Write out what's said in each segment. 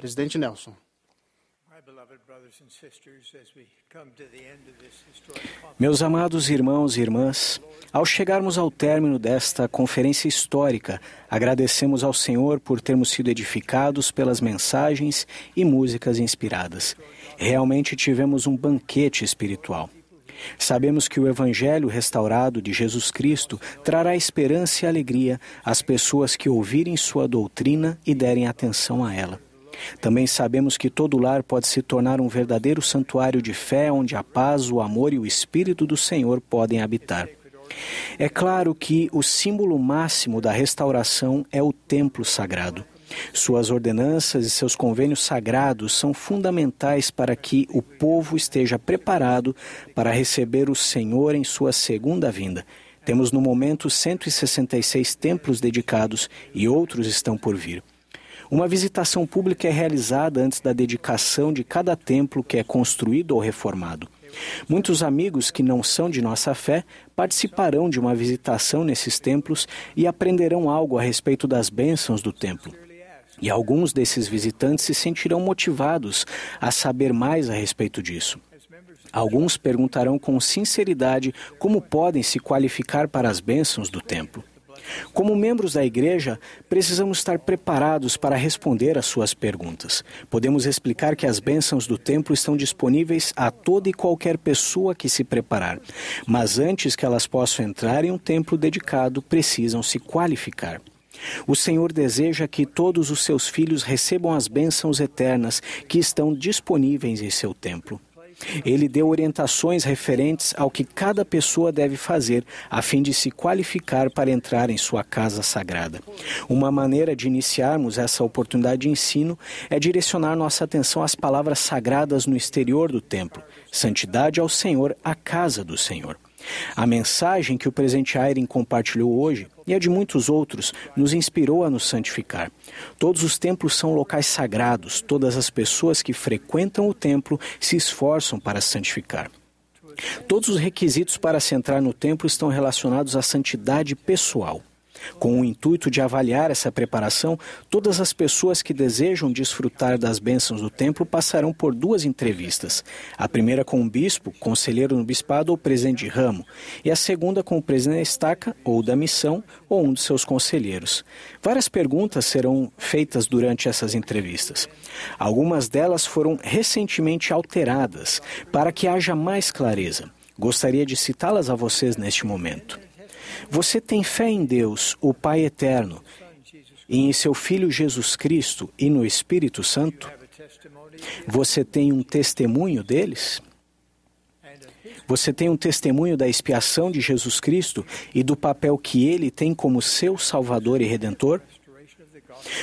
Presidente Nelson. Meus amados irmãos e irmãs, ao chegarmos ao término desta conferência histórica, agradecemos ao Senhor por termos sido edificados pelas mensagens e músicas inspiradas. Realmente tivemos um banquete espiritual. Sabemos que o Evangelho restaurado de Jesus Cristo trará esperança e alegria às pessoas que ouvirem sua doutrina e derem atenção a ela. Também sabemos que todo lar pode se tornar um verdadeiro santuário de fé onde a paz, o amor e o Espírito do Senhor podem habitar. É claro que o símbolo máximo da restauração é o templo sagrado. Suas ordenanças e seus convênios sagrados são fundamentais para que o povo esteja preparado para receber o Senhor em sua segunda vinda. Temos no momento 166 templos dedicados e outros estão por vir. Uma visitação pública é realizada antes da dedicação de cada templo que é construído ou reformado. Muitos amigos que não são de nossa fé participarão de uma visitação nesses templos e aprenderão algo a respeito das bênçãos do templo. E alguns desses visitantes se sentirão motivados a saber mais a respeito disso. Alguns perguntarão com sinceridade como podem se qualificar para as bênçãos do templo. Como membros da igreja, precisamos estar preparados para responder às suas perguntas. Podemos explicar que as bênçãos do templo estão disponíveis a toda e qualquer pessoa que se preparar, mas antes que elas possam entrar em um templo dedicado, precisam se qualificar. O Senhor deseja que todos os seus filhos recebam as bênçãos eternas que estão disponíveis em seu templo. Ele deu orientações referentes ao que cada pessoa deve fazer a fim de se qualificar para entrar em sua casa sagrada. Uma maneira de iniciarmos essa oportunidade de ensino é direcionar nossa atenção às palavras sagradas no exterior do templo: santidade ao Senhor, a casa do Senhor. A mensagem que o presidente Ayrin compartilhou hoje e a de muitos outros nos inspirou a nos santificar. Todos os templos são locais sagrados, todas as pessoas que frequentam o templo se esforçam para santificar. Todos os requisitos para se entrar no templo estão relacionados à santidade pessoal. Com o intuito de avaliar essa preparação, todas as pessoas que desejam desfrutar das bênçãos do templo passarão por duas entrevistas. A primeira com o bispo, conselheiro no bispado ou presidente de ramo, e a segunda com o presidente da estaca ou da missão ou um de seus conselheiros. Várias perguntas serão feitas durante essas entrevistas. Algumas delas foram recentemente alteradas para que haja mais clareza. Gostaria de citá-las a vocês neste momento. Você tem fé em Deus, o Pai eterno, e em seu Filho Jesus Cristo e no Espírito Santo? Você tem um testemunho deles? Você tem um testemunho da expiação de Jesus Cristo e do papel que ele tem como seu Salvador e Redentor?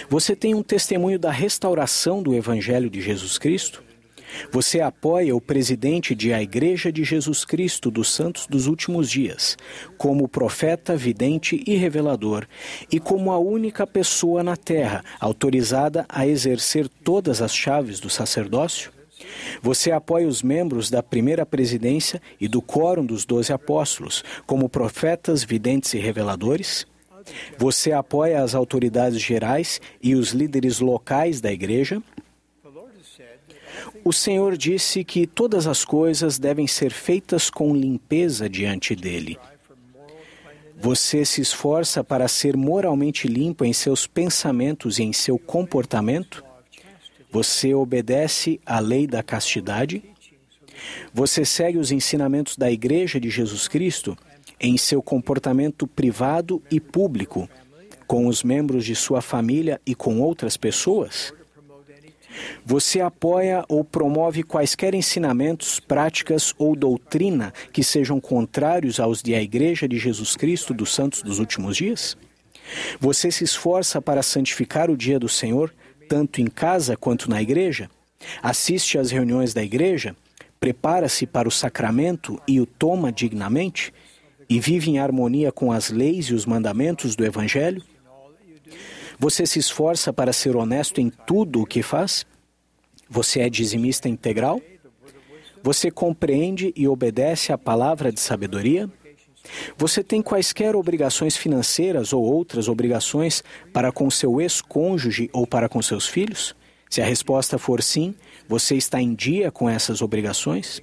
Você tem um testemunho da restauração do Evangelho de Jesus Cristo? Você apoia o presidente de a Igreja de Jesus Cristo dos Santos dos Últimos Dias, como profeta, vidente e revelador, e como a única pessoa na terra autorizada a exercer todas as chaves do sacerdócio? Você apoia os membros da primeira presidência e do Quórum dos Doze Apóstolos, como profetas, videntes e reveladores? Você apoia as autoridades gerais e os líderes locais da igreja? O Senhor disse que todas as coisas devem ser feitas com limpeza diante dele. Você se esforça para ser moralmente limpo em seus pensamentos e em seu comportamento? Você obedece à lei da castidade? Você segue os ensinamentos da Igreja de Jesus Cristo em seu comportamento privado e público, com os membros de sua família e com outras pessoas? Você apoia ou promove quaisquer ensinamentos, práticas ou doutrina que sejam contrários aos de a Igreja de Jesus Cristo dos Santos dos Últimos Dias? Você se esforça para santificar o dia do Senhor, tanto em casa quanto na igreja? Assiste às reuniões da igreja? Prepara-se para o sacramento e o toma dignamente? E vive em harmonia com as leis e os mandamentos do Evangelho? Você se esforça para ser honesto em tudo o que faz? Você é dizimista integral? Você compreende e obedece à palavra de sabedoria? Você tem quaisquer obrigações financeiras ou outras obrigações para com seu ex-cônjuge ou para com seus filhos? Se a resposta for sim, você está em dia com essas obrigações?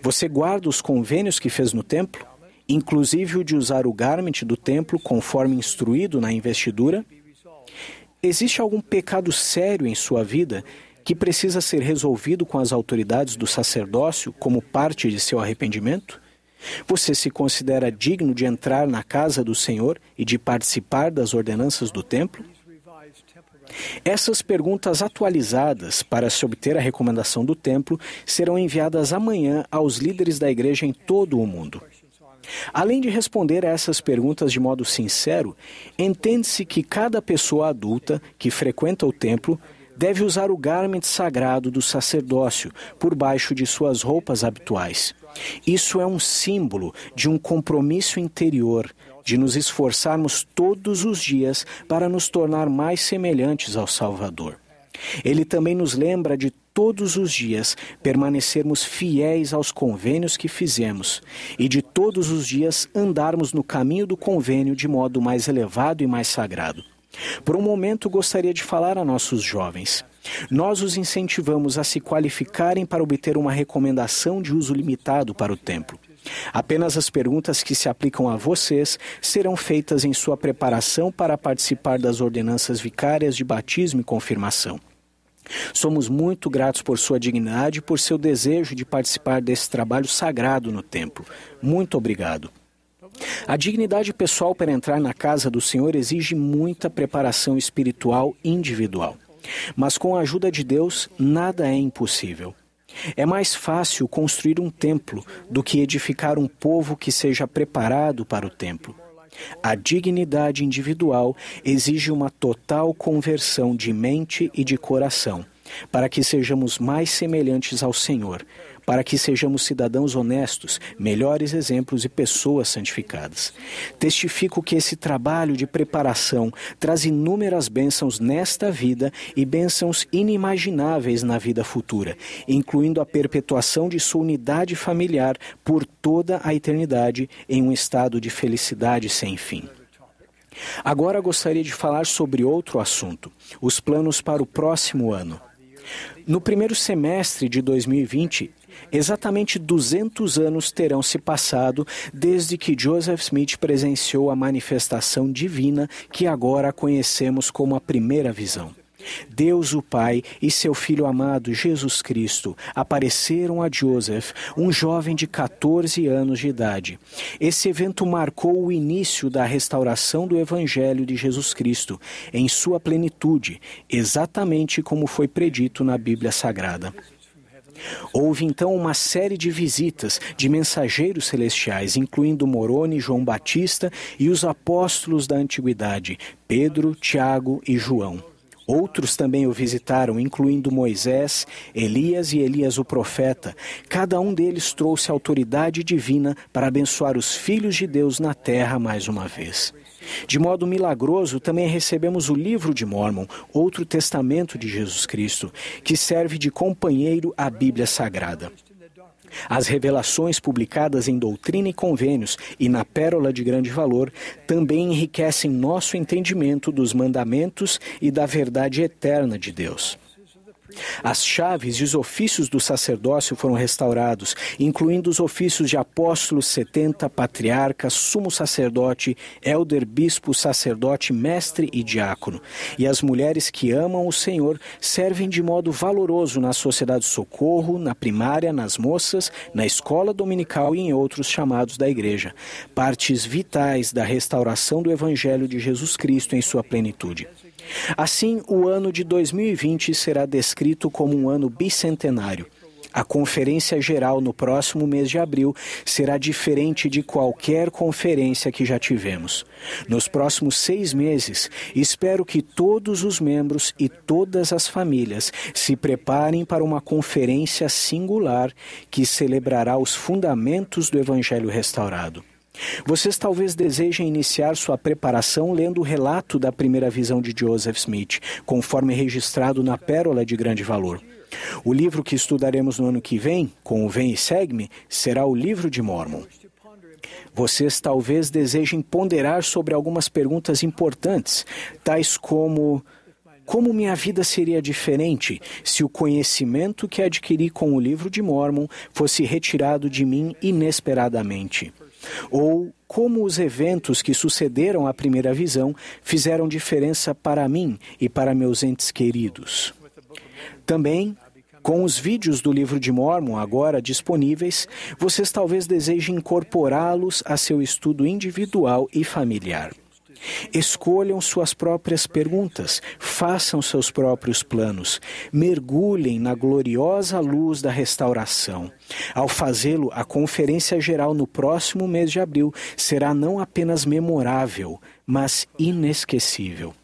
Você guarda os convênios que fez no templo, inclusive o de usar o garment do templo conforme instruído na investidura? Existe algum pecado sério em sua vida que precisa ser resolvido com as autoridades do sacerdócio como parte de seu arrependimento? Você se considera digno de entrar na casa do Senhor e de participar das ordenanças do templo? Essas perguntas atualizadas para se obter a recomendação do templo serão enviadas amanhã aos líderes da igreja em todo o mundo. Além de responder a essas perguntas de modo sincero, entende-se que cada pessoa adulta que frequenta o templo deve usar o garment sagrado do sacerdócio por baixo de suas roupas habituais. Isso é um símbolo de um compromisso interior, de nos esforçarmos todos os dias para nos tornar mais semelhantes ao Salvador. Ele também nos lembra de todos os dias permanecermos fiéis aos convênios que fizemos e de todos os dias andarmos no caminho do convênio de modo mais elevado e mais sagrado. Por um momento, gostaria de falar a nossos jovens. Nós os incentivamos a se qualificarem para obter uma recomendação de uso limitado para o templo. Apenas as perguntas que se aplicam a vocês serão feitas em sua preparação para participar das ordenanças vicárias de batismo e confirmação. Somos muito gratos por sua dignidade e por seu desejo de participar desse trabalho sagrado no templo. Muito obrigado. A dignidade pessoal para entrar na casa do Senhor exige muita preparação espiritual individual. Mas com a ajuda de Deus, nada é impossível. É mais fácil construir um templo do que edificar um povo que seja preparado para o templo. A dignidade individual exige uma total conversão de mente e de coração, para que sejamos mais semelhantes ao Senhor, para que sejamos cidadãos honestos, melhores exemplos e pessoas santificadas. Testifico que esse trabalho de preparação traz inúmeras bênçãos nesta vida e bênçãos inimagináveis na vida futura, incluindo a perpetuação de sua unidade familiar por toda a eternidade em um estado de felicidade sem fim. Agora gostaria de falar sobre outro assunto: os planos para o próximo ano. No primeiro semestre de 2020, Exatamente 200 anos terão se passado desde que Joseph Smith presenciou a manifestação divina que agora conhecemos como a primeira visão. Deus o Pai e seu Filho amado Jesus Cristo apareceram a Joseph, um jovem de 14 anos de idade. Esse evento marcou o início da restauração do Evangelho de Jesus Cristo em sua plenitude, exatamente como foi predito na Bíblia Sagrada. Houve então uma série de visitas de mensageiros celestiais, incluindo Moroni, João Batista e os apóstolos da antiguidade, Pedro, Tiago e João. Outros também o visitaram, incluindo Moisés, Elias e Elias o profeta. Cada um deles trouxe autoridade divina para abençoar os filhos de Deus na terra mais uma vez. De modo milagroso, também recebemos o livro de Mormon, outro testamento de Jesus Cristo, que serve de companheiro à Bíblia Sagrada. As revelações publicadas em Doutrina e Convênios e na Pérola de Grande Valor também enriquecem nosso entendimento dos mandamentos e da verdade eterna de Deus. As chaves e os ofícios do sacerdócio foram restaurados, incluindo os ofícios de apóstolo, setenta, patriarca, sumo sacerdote, elder, bispo, sacerdote, mestre e diácono. E as mulheres que amam o Senhor servem de modo valoroso na sociedade socorro, na primária, nas moças, na escola dominical e em outros chamados da igreja. Partes vitais da restauração do Evangelho de Jesus Cristo em sua plenitude. Assim, o ano de 2020 será descrito como um ano bicentenário. A conferência geral no próximo mês de abril será diferente de qualquer conferência que já tivemos. Nos próximos seis meses, espero que todos os membros e todas as famílias se preparem para uma conferência singular que celebrará os fundamentos do Evangelho restaurado. Vocês talvez desejem iniciar sua preparação lendo o relato da primeira visão de Joseph Smith, conforme registrado na Pérola de Grande Valor. O livro que estudaremos no ano que vem, com o Vem e Segue-me, será o Livro de Mormon. Vocês talvez desejem ponderar sobre algumas perguntas importantes, tais como: Como minha vida seria diferente se o conhecimento que adquiri com o livro de Mormon fosse retirado de mim inesperadamente? Ou como os eventos que sucederam à primeira visão fizeram diferença para mim e para meus entes queridos? Também com os vídeos do livro de Mormon agora disponíveis, vocês talvez desejem incorporá-los a seu estudo individual e familiar. Escolham suas próprias perguntas, façam seus próprios planos, mergulhem na gloriosa luz da restauração. Ao fazê-lo, a Conferência Geral no próximo mês de abril será não apenas memorável, mas inesquecível.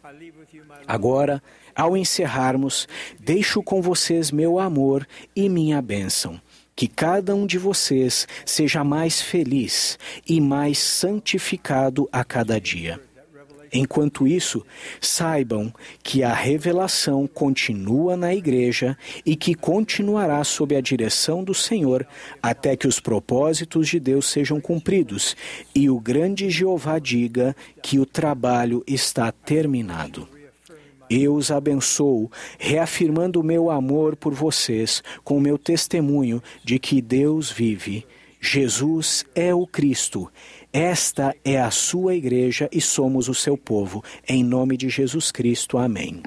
Agora, ao encerrarmos, deixo com vocês meu amor e minha bênção. Que cada um de vocês seja mais feliz e mais santificado a cada dia. Enquanto isso, saibam que a revelação continua na igreja e que continuará sob a direção do Senhor até que os propósitos de Deus sejam cumpridos e o grande Jeová diga que o trabalho está terminado. Eu os abençoo, reafirmando o meu amor por vocês com o meu testemunho de que Deus vive. Jesus é o Cristo. Esta é a sua igreja e somos o seu povo. Em nome de Jesus Cristo. Amém.